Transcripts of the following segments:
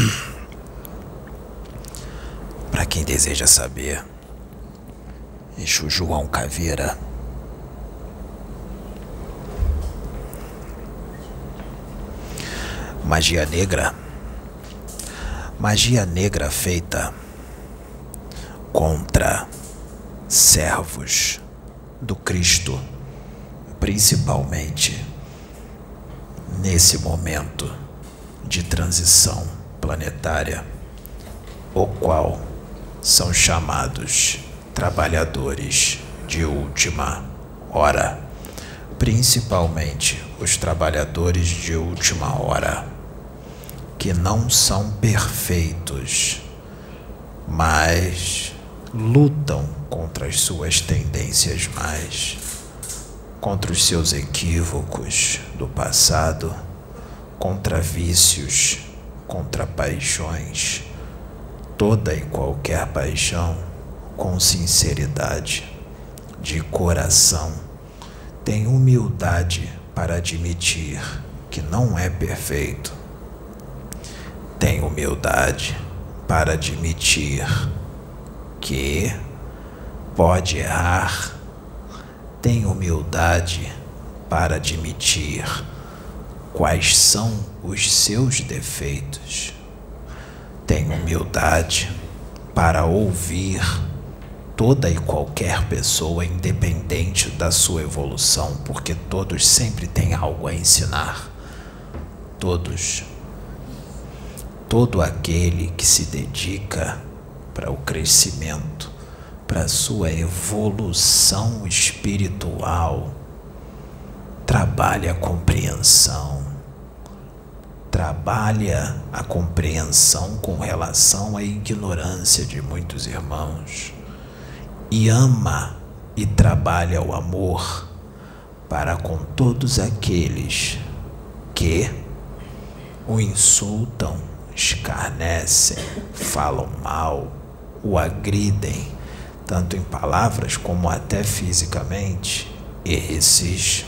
Para quem deseja saber, Exu João Caveira. Magia negra. Magia negra feita contra servos do Cristo, principalmente nesse momento de transição planetária, o qual são chamados trabalhadores de última hora, principalmente os trabalhadores de última hora, que não são perfeitos, mas lutam contra as suas tendências mais, contra os seus equívocos do passado, contra vícios, contra paixões, toda e qualquer paixão com sinceridade, de coração, tem humildade para admitir que não é perfeito, tem humildade para admitir que pode errar, tem humildade para admitir quais são os seus defeitos, tem humildade para ouvir toda e qualquer pessoa, independente da sua evolução, porque todos sempre têm algo a ensinar. Todos. Todo aquele que se dedica para o crescimento, para a sua evolução espiritual, trabalha a compreensão, trabalha a compreensão com relação à ignorância de muitos irmãos e ama e trabalha o amor para com todos aqueles que o insultam, escarnecem, falam mal, o agridem, tanto em palavras como até fisicamente, esses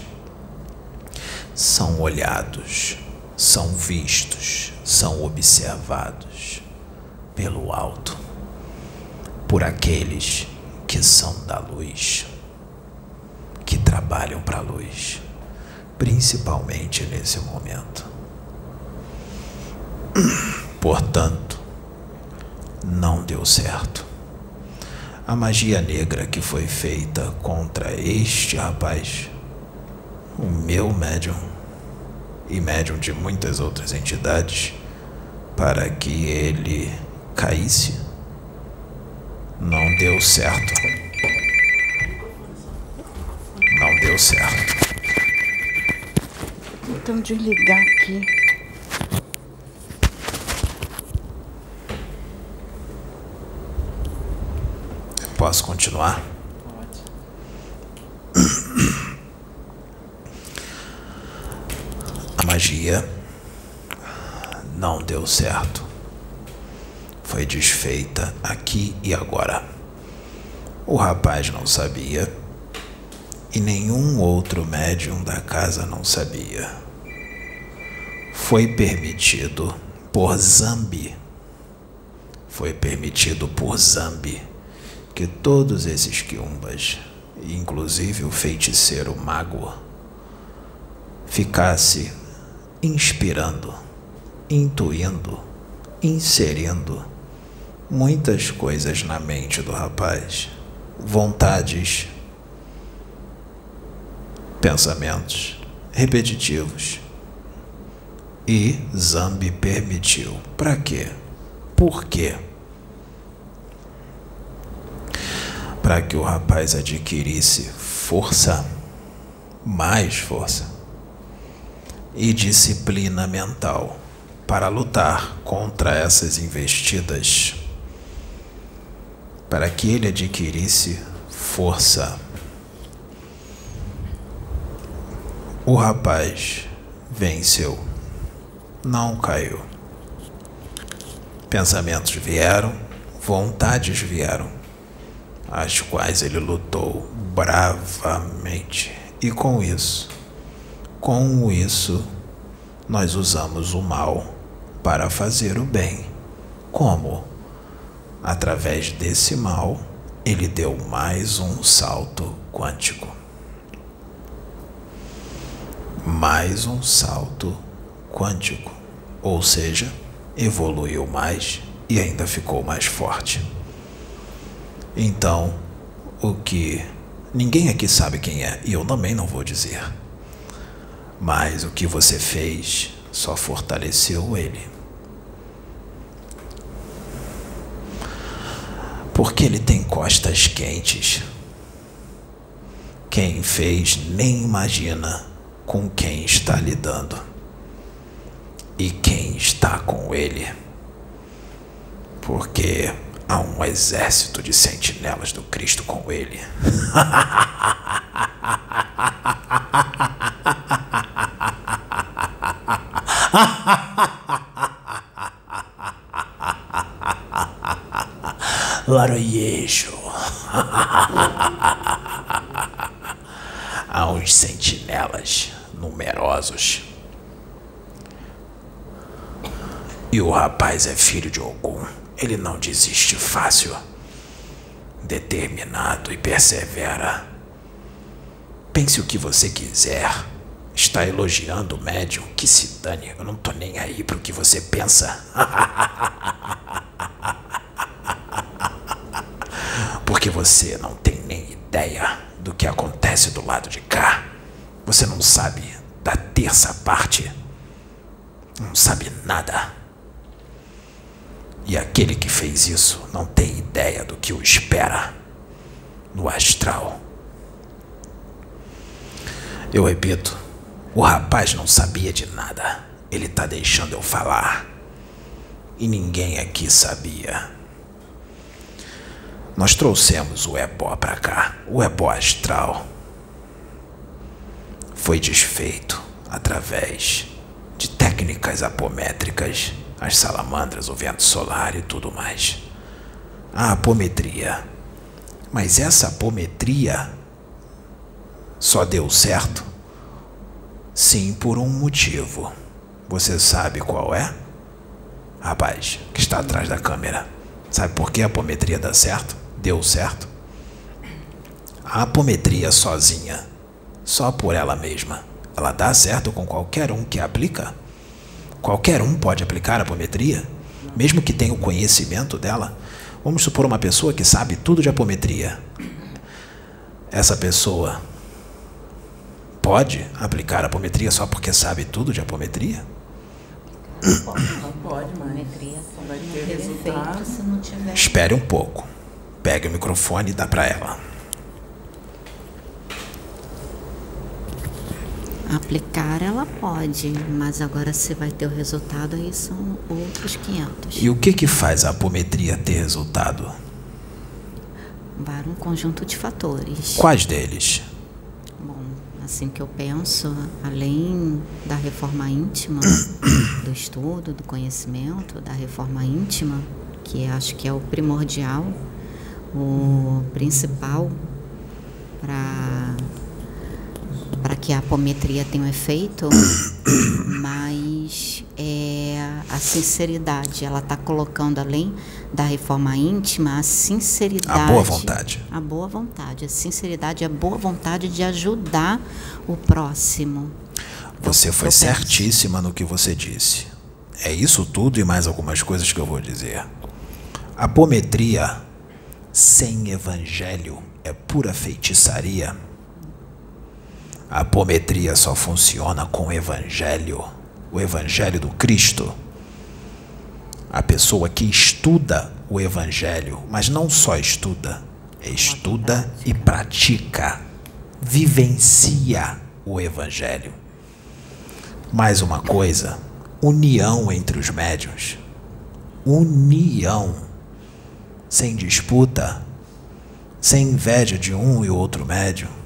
são olhados, são vistos, são observados pelo alto, por aqueles que são da luz, que trabalham para a luz, principalmente nesse momento. Portanto, não deu certo. A magia negra que foi feita contra este rapaz, o meu médium e médium de muitas outras entidades, para que ele caísse não deu certo. Não deu certo. Então desligar aqui. Posso continuar? Pode. A magia não deu certo foi desfeita aqui e agora. O rapaz não sabia e nenhum outro médium da casa não sabia. Foi permitido por Zambi, foi permitido por Zambi que todos esses quiumbas, inclusive o feiticeiro mago, ficasse inspirando, intuindo, inserindo muitas coisas na mente do rapaz, vontades, pensamentos repetitivos. E Zambi permitiu. Para quê? Por quê? Para que o rapaz adquirisse força, mais força e disciplina mental para lutar contra essas investidas para que ele adquirisse força. O rapaz venceu, não caiu. Pensamentos vieram, vontades vieram, as quais ele lutou bravamente. E com isso, com isso, nós usamos o mal para fazer o bem. Como? Através desse mal, ele deu mais um salto quântico. Mais um salto quântico, ou seja, evoluiu mais e ainda ficou mais forte. Então, o que ninguém aqui sabe quem é e eu também não vou dizer. Mas o que você fez só fortaleceu ele. Porque ele tem costas quentes. Quem fez nem imagina com quem está lidando e quem está com ele. Porque há um exército de sentinelas do Cristo com ele. Laroyejo. Há uns sentinelas numerosos. E o rapaz é filho de Ogum. Ele não desiste fácil. Determinado e persevera. Pense o que você quiser. Está elogiando o médium. Que se dane. Eu não tô nem aí pro que você pensa. Porque você não tem nem ideia do que acontece do lado de cá. Você não sabe da terça parte. Não sabe nada. E aquele que fez isso não tem ideia do que o espera no astral. Eu repito, o rapaz não sabia de nada. Ele tá deixando eu falar. E ninguém aqui sabia. Nós trouxemos o ebó para cá, o ebó astral. Foi desfeito através de técnicas apométricas, as salamandras, o vento solar e tudo mais. A apometria. Mas essa apometria só deu certo? Sim, por um motivo. Você sabe qual é? Rapaz, que está atrás da câmera. Sabe por que a apometria dá certo? Deu certo? A apometria sozinha, só por ela mesma, ela dá certo com qualquer um que aplica? Qualquer um pode aplicar a apometria, mesmo que tenha o conhecimento dela. Vamos supor uma pessoa que sabe tudo de apometria. Essa pessoa pode aplicar a apometria só porque sabe tudo de apometria? Não pode, mas vai ter resultado. se não tiver. Espere um pouco. Pegue o microfone e dá para ela. Aplicar ela pode, mas agora se vai ter o resultado aí são outros 500. E o que que faz a apometria ter resultado? Para um conjunto de fatores. Quais deles? Assim que eu penso, além da reforma íntima, do estudo, do conhecimento, da reforma íntima, que acho que é o primordial, o principal para para que a apometria tenha um efeito, mas é a sinceridade. Ela está colocando além da reforma íntima a sinceridade. A boa vontade. A boa vontade. A sinceridade, a boa vontade de ajudar o próximo. Você Eu- foi eu certíssima no que você disse. É isso tudo e mais algumas coisas que eu vou dizer. Apometria sem evangelho é pura feitiçaria. A apometria só funciona com o evangelho, o evangelho do Cristo. A pessoa que estuda o evangelho, mas não só estuda, estuda e pratica, vivencia o evangelho. Mais uma coisa, união entre os médiuns. União. Sem disputa, sem inveja de um e outro médium.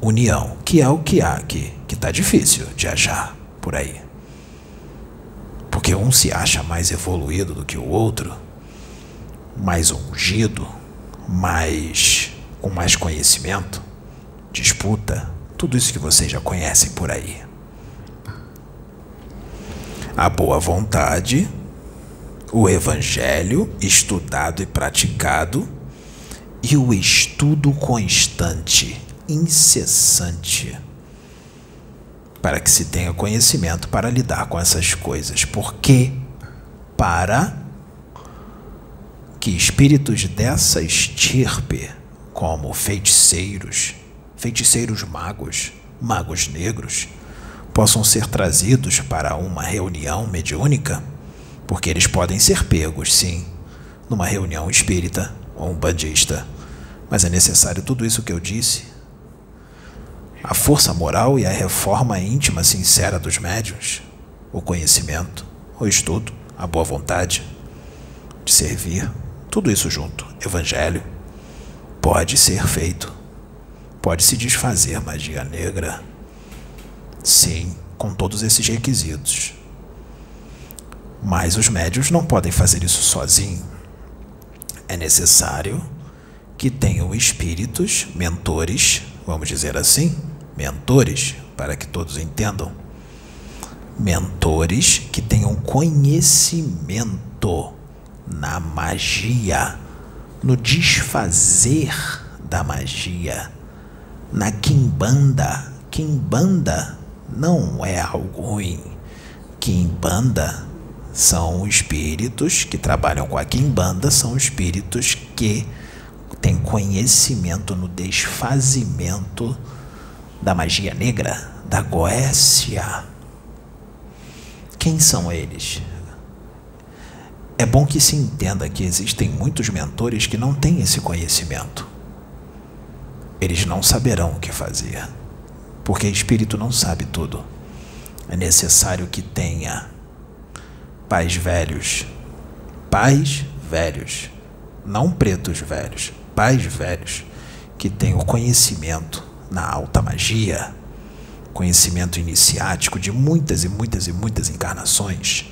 União, que é o que há aqui, que tá difícil de achar por aí. Porque um se acha mais evoluído do que o outro, mais ungido, mais com mais conhecimento, disputa, tudo isso que vocês já conhecem por aí. a boa vontade, o evangelho estudado e praticado e o estudo constante, incessante, para que se tenha conhecimento para lidar com essas coisas. Porque para que espíritos dessa estirpe, como feiticeiros, feiticeiros magos, magos negros, possam ser trazidos para uma reunião mediúnica, porque eles podem ser pegos, sim, numa reunião espírita ou um bandista, mas é necessário tudo isso que eu disse. A força moral e a reforma íntima sincera dos médiuns, o conhecimento, o estudo, a boa vontade de servir, tudo isso junto, evangelho, pode ser feito. Pode se desfazer magia negra Sim, com todos esses requisitos. Mas os médios não podem fazer isso sozinhos. É necessário que tenham espíritos, mentores, vamos dizer assim, mentores, para que todos entendam. Mentores que tenham conhecimento na magia, no desfazer da magia, na quimbanda. Quimbanda não é algo ruim. Kimbanda são espíritos que trabalham com a Kimbanda, são espíritos que têm conhecimento no desfazimento da magia negra, da Goécia. Quem são eles? É bom que se entenda que existem muitos mentores que não têm esse conhecimento. Eles não saberão o que fazer porque espírito não sabe tudo. É necessário que tenha pais velhos, pais velhos, não pretos velhos, pais velhos que tenham conhecimento na alta magia, conhecimento iniciático de muitas e muitas e muitas encarnações,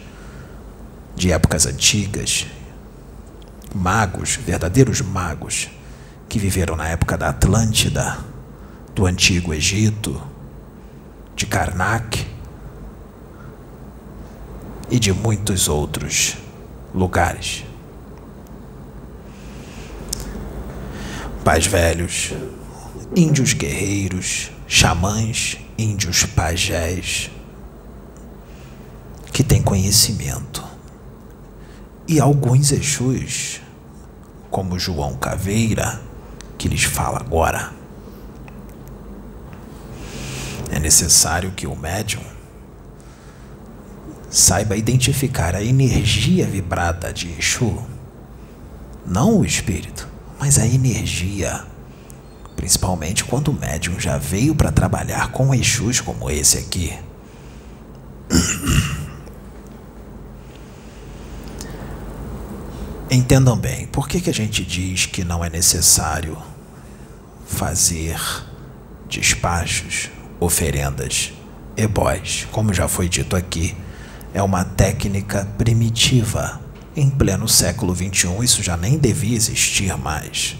de épocas antigas, magos, verdadeiros magos, que viveram na época da Atlântida, do Antigo Egito, de Karnak e de muitos outros lugares. Pais velhos, índios guerreiros, xamãs, índios pajés, que têm conhecimento. E alguns Exus, como João Caveira, que lhes fala agora. É necessário que o médium saiba identificar a energia vibrada de Exu, não o espírito, mas a energia. Principalmente quando o médium já veio para trabalhar com Exus como esse aqui. Entendam bem, por que, que a gente diz que não é necessário fazer despachos oferendas, ebós, como já foi dito aqui, é uma técnica primitiva. Em pleno século XXI, isso já nem devia existir mais.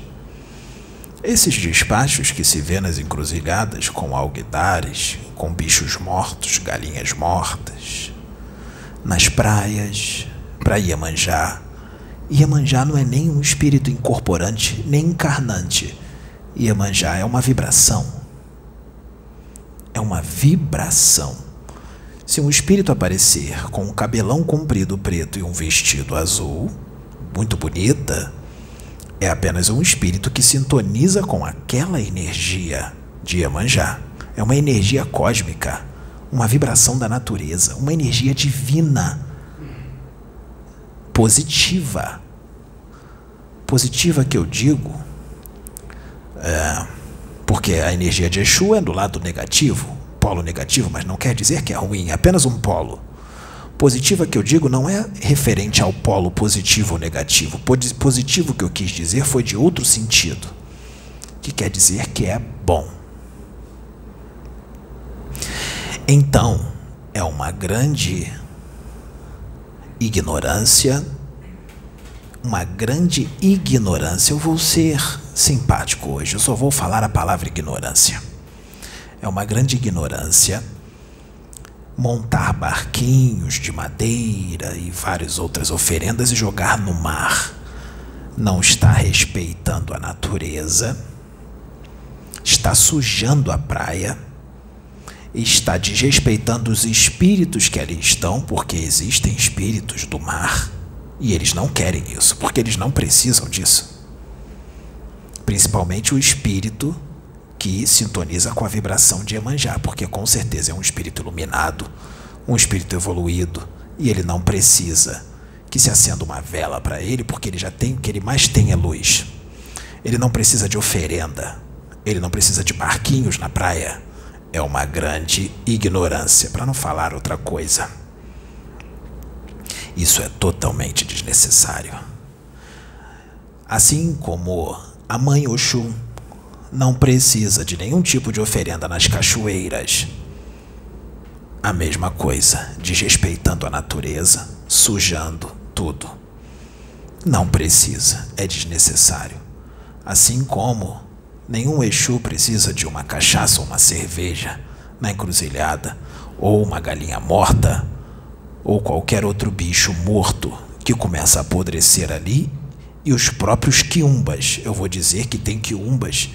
Esses despachos que se vê nas encruzilhadas com alguidares, com bichos mortos, galinhas mortas, nas praias, para Iemanjá. Iemanjá não é nem um espírito incorporante, nem encarnante. Iemanjá é uma vibração é uma vibração. Se um espírito aparecer com um cabelão comprido preto e um vestido azul, muito bonita, é apenas um espírito que sintoniza com aquela energia de Iemanjá. É uma energia cósmica, uma vibração da natureza, uma energia divina, positiva. Positiva que eu digo, é, porque a energia de Exu é do lado negativo, polo negativo, mas não quer dizer que é ruim, é apenas um polo. Positiva que eu digo não é referente ao polo positivo ou negativo. Positivo que eu quis dizer foi de outro sentido, que quer dizer que é bom. Então, é uma grande ignorância, uma grande ignorância. Eu vou ser simpático hoje. Eu só vou falar a palavra ignorância. É uma grande ignorância montar barquinhos de madeira e várias outras oferendas e jogar no mar. Não está respeitando a natureza, está sujando a praia, está desrespeitando os espíritos que ali estão, porque existem espíritos do mar e eles não querem isso, porque eles não precisam disso. Principalmente o espírito que sintoniza com a vibração de Emanjá, porque com certeza é um espírito iluminado, um espírito evoluído, e ele não precisa que se acenda uma vela para ele, porque ele já tem, o que ele mais tem é luz. Ele não precisa de oferenda, ele não precisa de barquinhos na praia. É uma grande ignorância, para não falar outra coisa. Isso é totalmente desnecessário. Assim como a mãe Oxum não precisa de nenhum tipo de oferenda nas cachoeiras. A mesma coisa, desrespeitando a natureza, sujando tudo. Não precisa, é desnecessário. Assim como nenhum Exu precisa de uma cachaça ou uma cerveja na encruzilhada, ou uma galinha morta, ou qualquer outro bicho morto que começa a apodrecer ali, e os próprios quiumbas. Eu vou dizer que tem quiumbas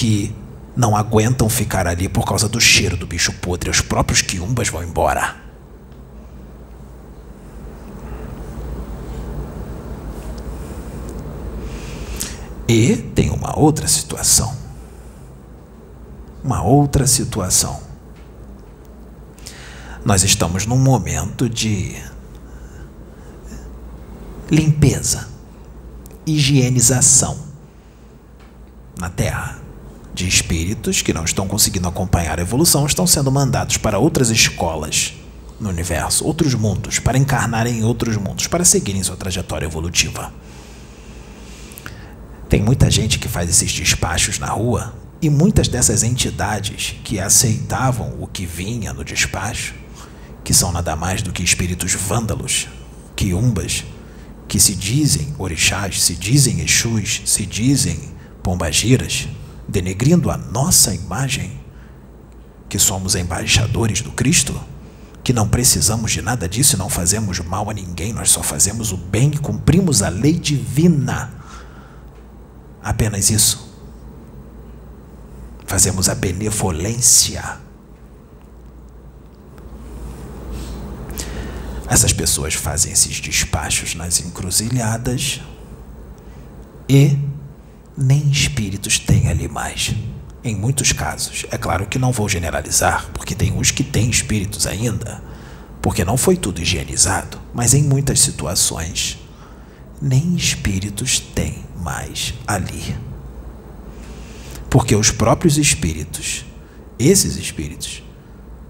que não aguentam ficar ali por causa do cheiro do bicho podre. Os próprios quiumbas vão embora. E tem uma outra situação. Uma outra situação. Nós estamos num momento de limpeza, higienização na Terra de espíritos que não estão conseguindo acompanhar a evolução estão sendo mandados para outras escolas no universo, outros mundos, para encarnarem em outros mundos, para seguirem sua trajetória evolutiva. Tem muita gente que faz esses despachos na rua e muitas dessas entidades que aceitavam o que vinha no despacho, que são nada mais do que espíritos vândalos, quiumbas, que se dizem orixás, se dizem exus, se dizem pombagiras, denegrindo a nossa imagem, que somos embaixadores do Cristo, que não precisamos de nada disso e não fazemos mal a ninguém, nós só fazemos o bem e cumprimos a lei divina. Apenas isso. Fazemos a benevolência. Essas pessoas fazem esses despachos nas encruzilhadas e nem espíritos tem ali mais. Em muitos casos. É claro que não vou generalizar, porque tem uns que têm espíritos ainda, porque não foi tudo higienizado, mas em muitas situações, nem espíritos tem mais ali. Porque os próprios espíritos, esses espíritos,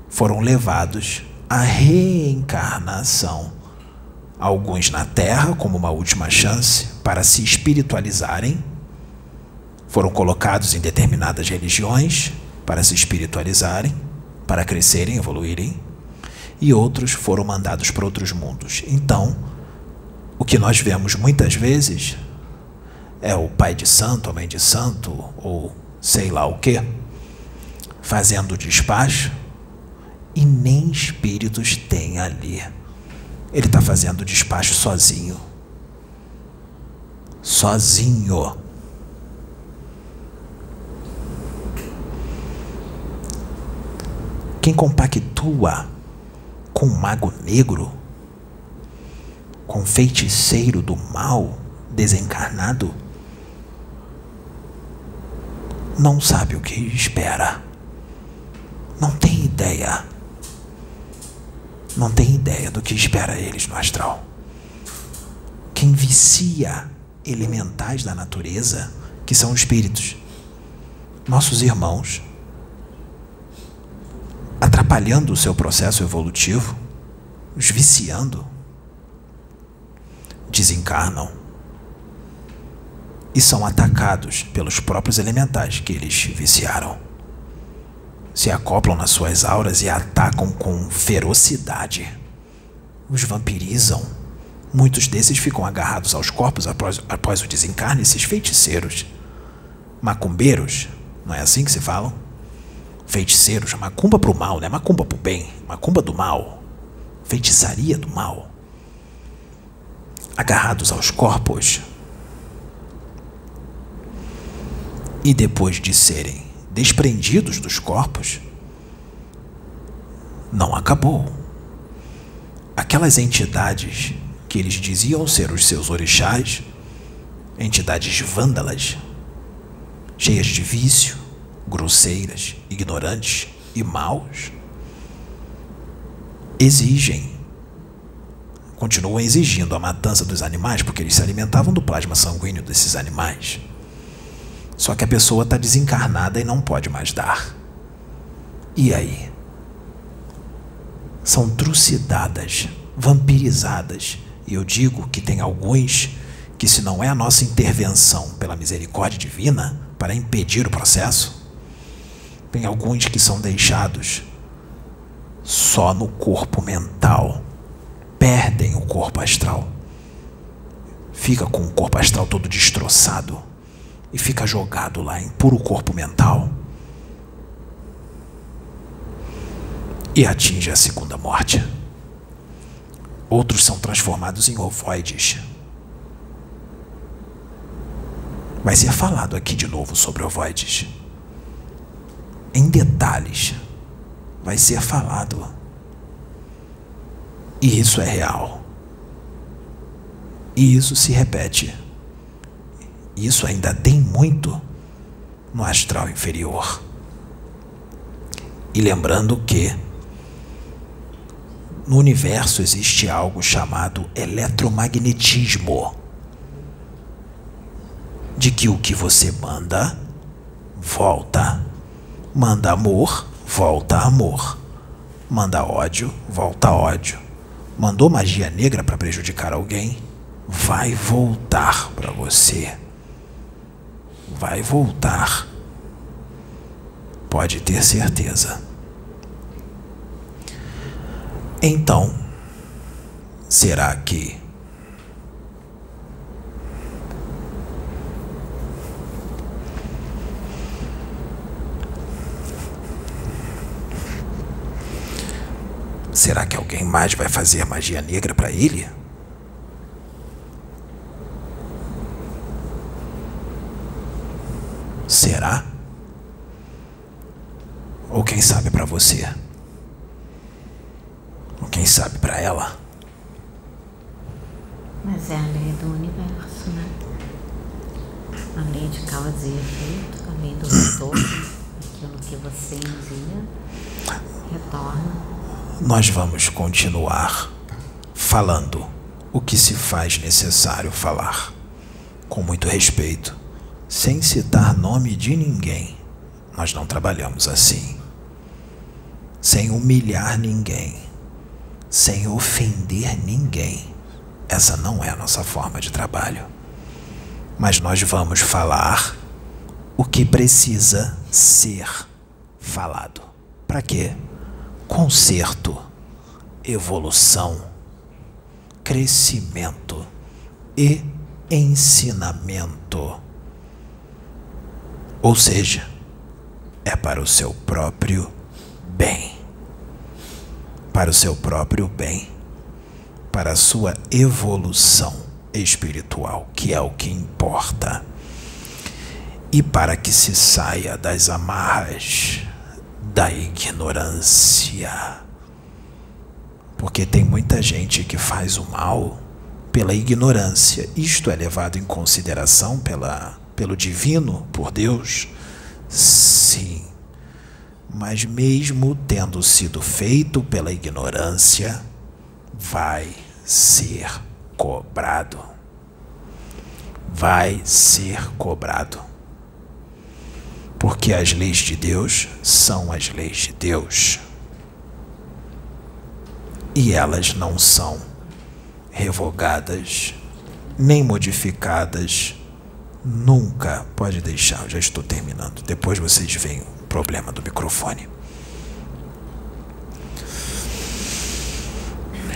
foram levados à reencarnação. Alguns na Terra, como uma última chance, para se espiritualizarem foram colocados em determinadas religiões para se espiritualizarem, para crescerem, evoluírem, e outros foram mandados para outros mundos. Então, o que nós vemos muitas vezes é o pai de santo, a mãe de santo, ou sei lá o que, fazendo despacho, e nem espíritos tem ali. Ele está fazendo despacho sozinho. Sozinho. Quem compactua com o mago negro, com o feiticeiro do mal desencarnado, não sabe o que espera. Não tem ideia. Não tem ideia do que espera eles no astral. Quem vicia elementais da natureza, que são espíritos, nossos irmãos, atrapalhando o seu processo evolutivo, os viciando, desencarnam e são atacados pelos próprios elementais que eles viciaram. Se acoplam nas suas auras e atacam com ferocidade. Os vampirizam. Muitos desses ficam agarrados aos corpos após, após o desencarne, esses feiticeiros. Macumbeiros, não é assim que se falam? Feiticeiros, macumba para o mal, né? Macumba para o bem, macumba do mal, feitiçaria do mal, agarrados aos corpos. E depois de serem desprendidos dos corpos, não acabou. Aquelas entidades que eles diziam ser os seus orixás, entidades vândalas, cheias de vício, grosseiras, ignorantes e maus, exigem, continuam exigindo a matança dos animais porque eles se alimentavam do plasma sanguíneo desses animais. Só que a pessoa está desencarnada e não pode mais dar. E aí? São trucidadas, vampirizadas. E eu digo que tem alguns que, se não é a nossa intervenção pela misericórdia divina para impedir o processo, tem alguns que são deixados só no corpo mental, perdem o corpo astral. Fica com o corpo astral todo destroçado e fica jogado lá em puro corpo mental. E atinge a segunda morte. Outros são transformados em ovoides. Vai ser falado aqui de novo sobre ovoides em detalhes vai ser falado. E isso é real. E isso se repete. Isso ainda tem muito no astral inferior. E lembrando que no universo existe algo chamado eletromagnetismo. De que o que você manda volta. Manda amor, volta amor. Manda ódio, volta ódio. Mandou magia negra para prejudicar alguém, vai voltar para você. Vai voltar. Pode ter certeza. Então, será que Será que alguém mais vai fazer magia negra para ele? Será? Ou quem sabe para você? Ou quem sabe para ela? Mas é a lei do universo, né? A lei de causa e efeito, a lei do retorno, aquilo que você envia, retorna nós vamos continuar falando o que se faz necessário falar, com muito respeito, sem citar nome de ninguém. Nós não trabalhamos assim. Sem humilhar ninguém, sem ofender ninguém. Essa não é a nossa forma de trabalho. Mas nós vamos falar o que precisa ser falado. Para quê? Conserto, evolução, crescimento e ensinamento. Ou seja, é para o seu próprio bem. Para o seu próprio bem. Para a sua evolução espiritual, que é o que importa. E para que se saia das amarras da ignorância. Porque tem muita gente que faz o mal pela ignorância. Isto é levado em consideração pela, pelo divino, por Deus? Sim. Mas mesmo tendo sido feito pela ignorância, vai ser cobrado. Vai ser cobrado porque as leis de Deus são as leis de Deus. E elas não são revogadas nem modificadas nunca. Pode deixar, já estou terminando. Depois vocês veem o problema do microfone.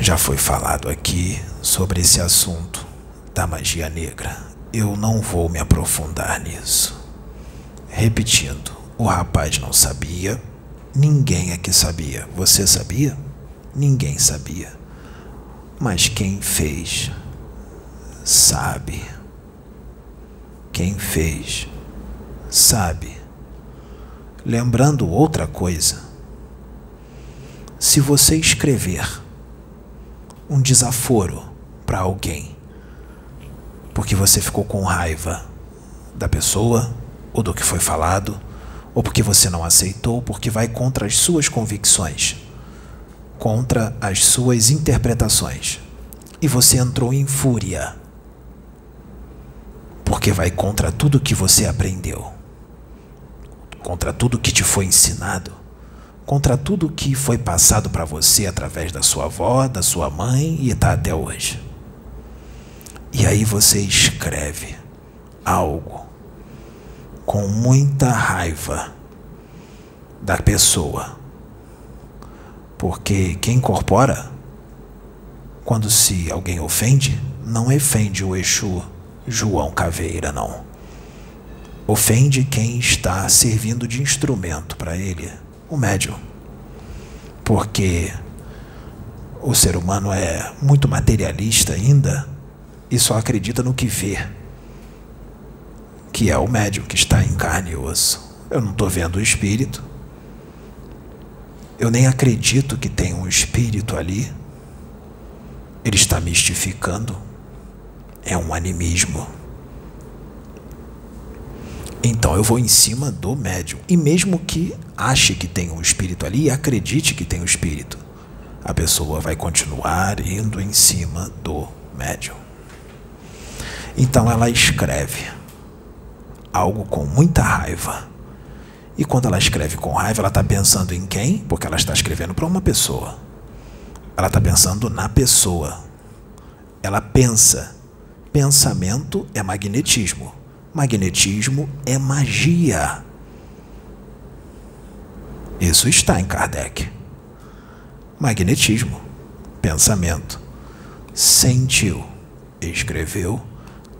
Já foi falado aqui sobre esse assunto da magia negra. Eu não vou me aprofundar nisso. Repetindo, o rapaz não sabia, Ninguém aqui sabia. Você sabia? Ninguém sabia. Mas quem fez, sabe. Quem fez, sabe. Lembrando outra coisa. Se você escrever um desaforo para alguém, porque você ficou com raiva da pessoa ou do que foi falado, ou porque você não aceitou, porque vai contra as suas convicções, contra as suas interpretações, e você entrou em fúria, porque vai contra tudo que você aprendeu, contra tudo que te foi ensinado, contra tudo que foi passado para você através da sua avó, da sua mãe e está até hoje. E aí você escreve algo com muita raiva da pessoa. Porque quem incorpora, quando se alguém ofende, não ofende o Exu João Caveira, não. Ofende quem está servindo de instrumento para ele, o médium. Porque o ser humano é muito materialista ainda e só acredita no que vê que é o médium que está em carne e osso. Eu não estou vendo o espírito. Eu nem acredito que tem um espírito ali. Ele está mistificando. É um animismo. Então eu vou em cima do médium. E mesmo que ache que tem um espírito ali e acredite que tem um espírito, a pessoa vai continuar indo em cima do médium. Então ela escreve algo com muita raiva. E quando ela escreve com raiva, ela está pensando em quem? Porque ela está escrevendo para uma pessoa. Ela está pensando na pessoa. Ela pensa. Pensamento é magnetismo. Magnetismo é magia. Isso está em Kardec. Magnetismo, pensamento. Sentiu, escreveu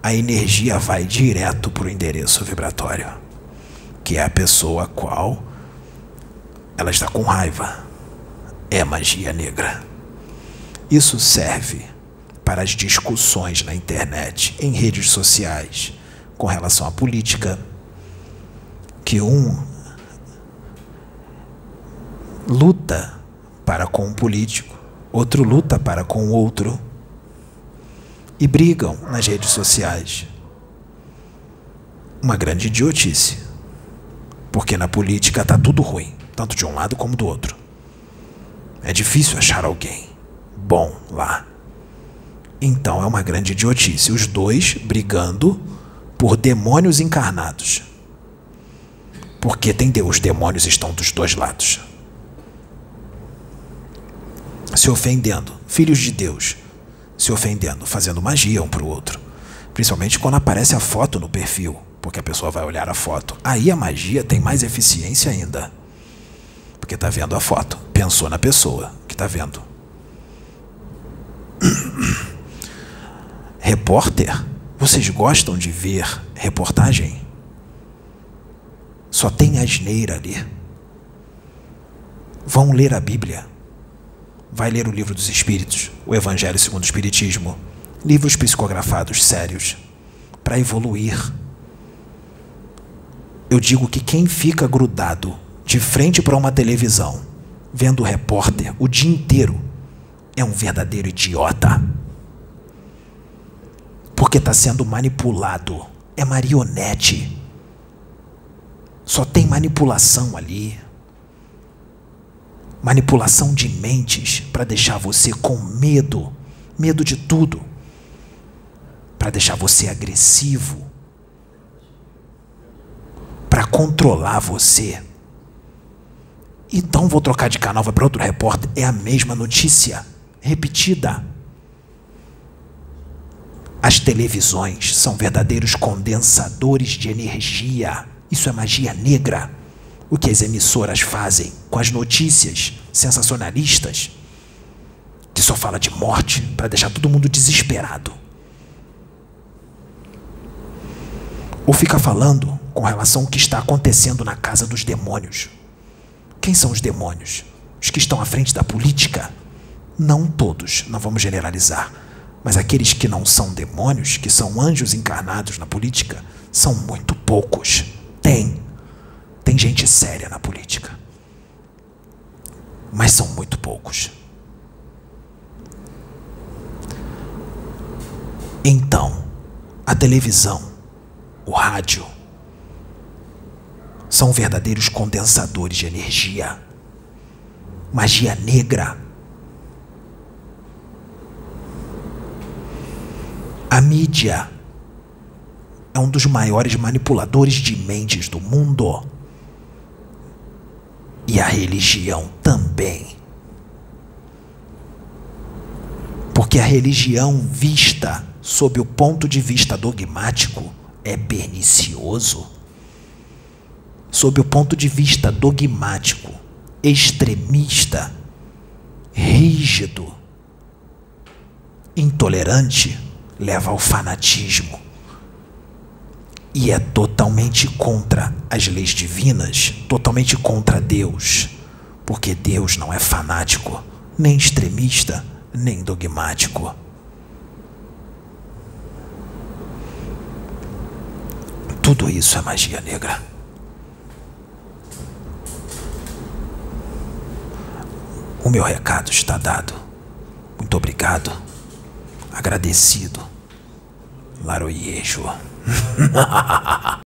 a energia vai direto para o endereço vibratório, que é a pessoa a qual ela está com raiva. É magia negra. Isso serve para as discussões na internet, em redes sociais, com relação à política, que um luta para com um político, outro luta para com o outro e brigam nas redes sociais. Uma grande idiotice. Porque na política está tudo ruim, tanto de um lado como do outro. É difícil achar alguém bom lá. Então é uma grande idiotice. Os dois brigando por demônios encarnados. Porque tem Deus, os demônios estão dos dois lados. Se ofendendo, filhos de Deus, se ofendendo, fazendo magia um para o outro. Principalmente quando aparece a foto no perfil, porque a pessoa vai olhar a foto. Aí a magia tem mais eficiência ainda. Porque está vendo a foto, pensou na pessoa que está vendo. Repórter, vocês gostam de ver reportagem? Só tem asneira ali. Vão ler a Bíblia vai ler o livro dos Espíritos, o Evangelho segundo o Espiritismo, livros psicografados sérios, para evoluir. Eu digo que quem fica grudado de frente para uma televisão, vendo o repórter o dia inteiro, é um verdadeiro idiota. Porque está sendo manipulado. É marionete. Só tem manipulação ali manipulação de mentes para deixar você com medo, medo de tudo, para deixar você agressivo, para controlar você. Então vou trocar de canal, vai para outro repórter, é a mesma notícia, repetida. As televisões são verdadeiros condensadores de energia. Isso é magia negra o que as emissoras fazem com as notícias sensacionalistas, que só fala de morte para deixar todo mundo desesperado. Ou fica falando com relação ao que está acontecendo na casa dos demônios, Quem são os demônios? Os que estão à frente da política? Não todos, não vamos generalizar. Mas aqueles que não são demônios, que são anjos encarnados na política, são muito poucos. Tem. Tem gente séria na política. Mas são muito poucos. Então, a televisão, o rádio, são verdadeiros condensadores de energia. Magia negra. A mídia é um dos maiores manipuladores de mentes do mundo. E a religião também. Porque a religião vista sob o ponto de vista dogmático é pernicioso. Sob o ponto de vista dogmático, extremista, rígido, intolerante, leva ao fanatismo e é totalmente contra as leis divinas, totalmente contra Deus, porque Deus não é fanático, nem extremista, nem dogmático. Tudo isso é magia negra. O meu recado está dado. Muito obrigado. Agradecido. Laroyejo. 哈哈哈哈哈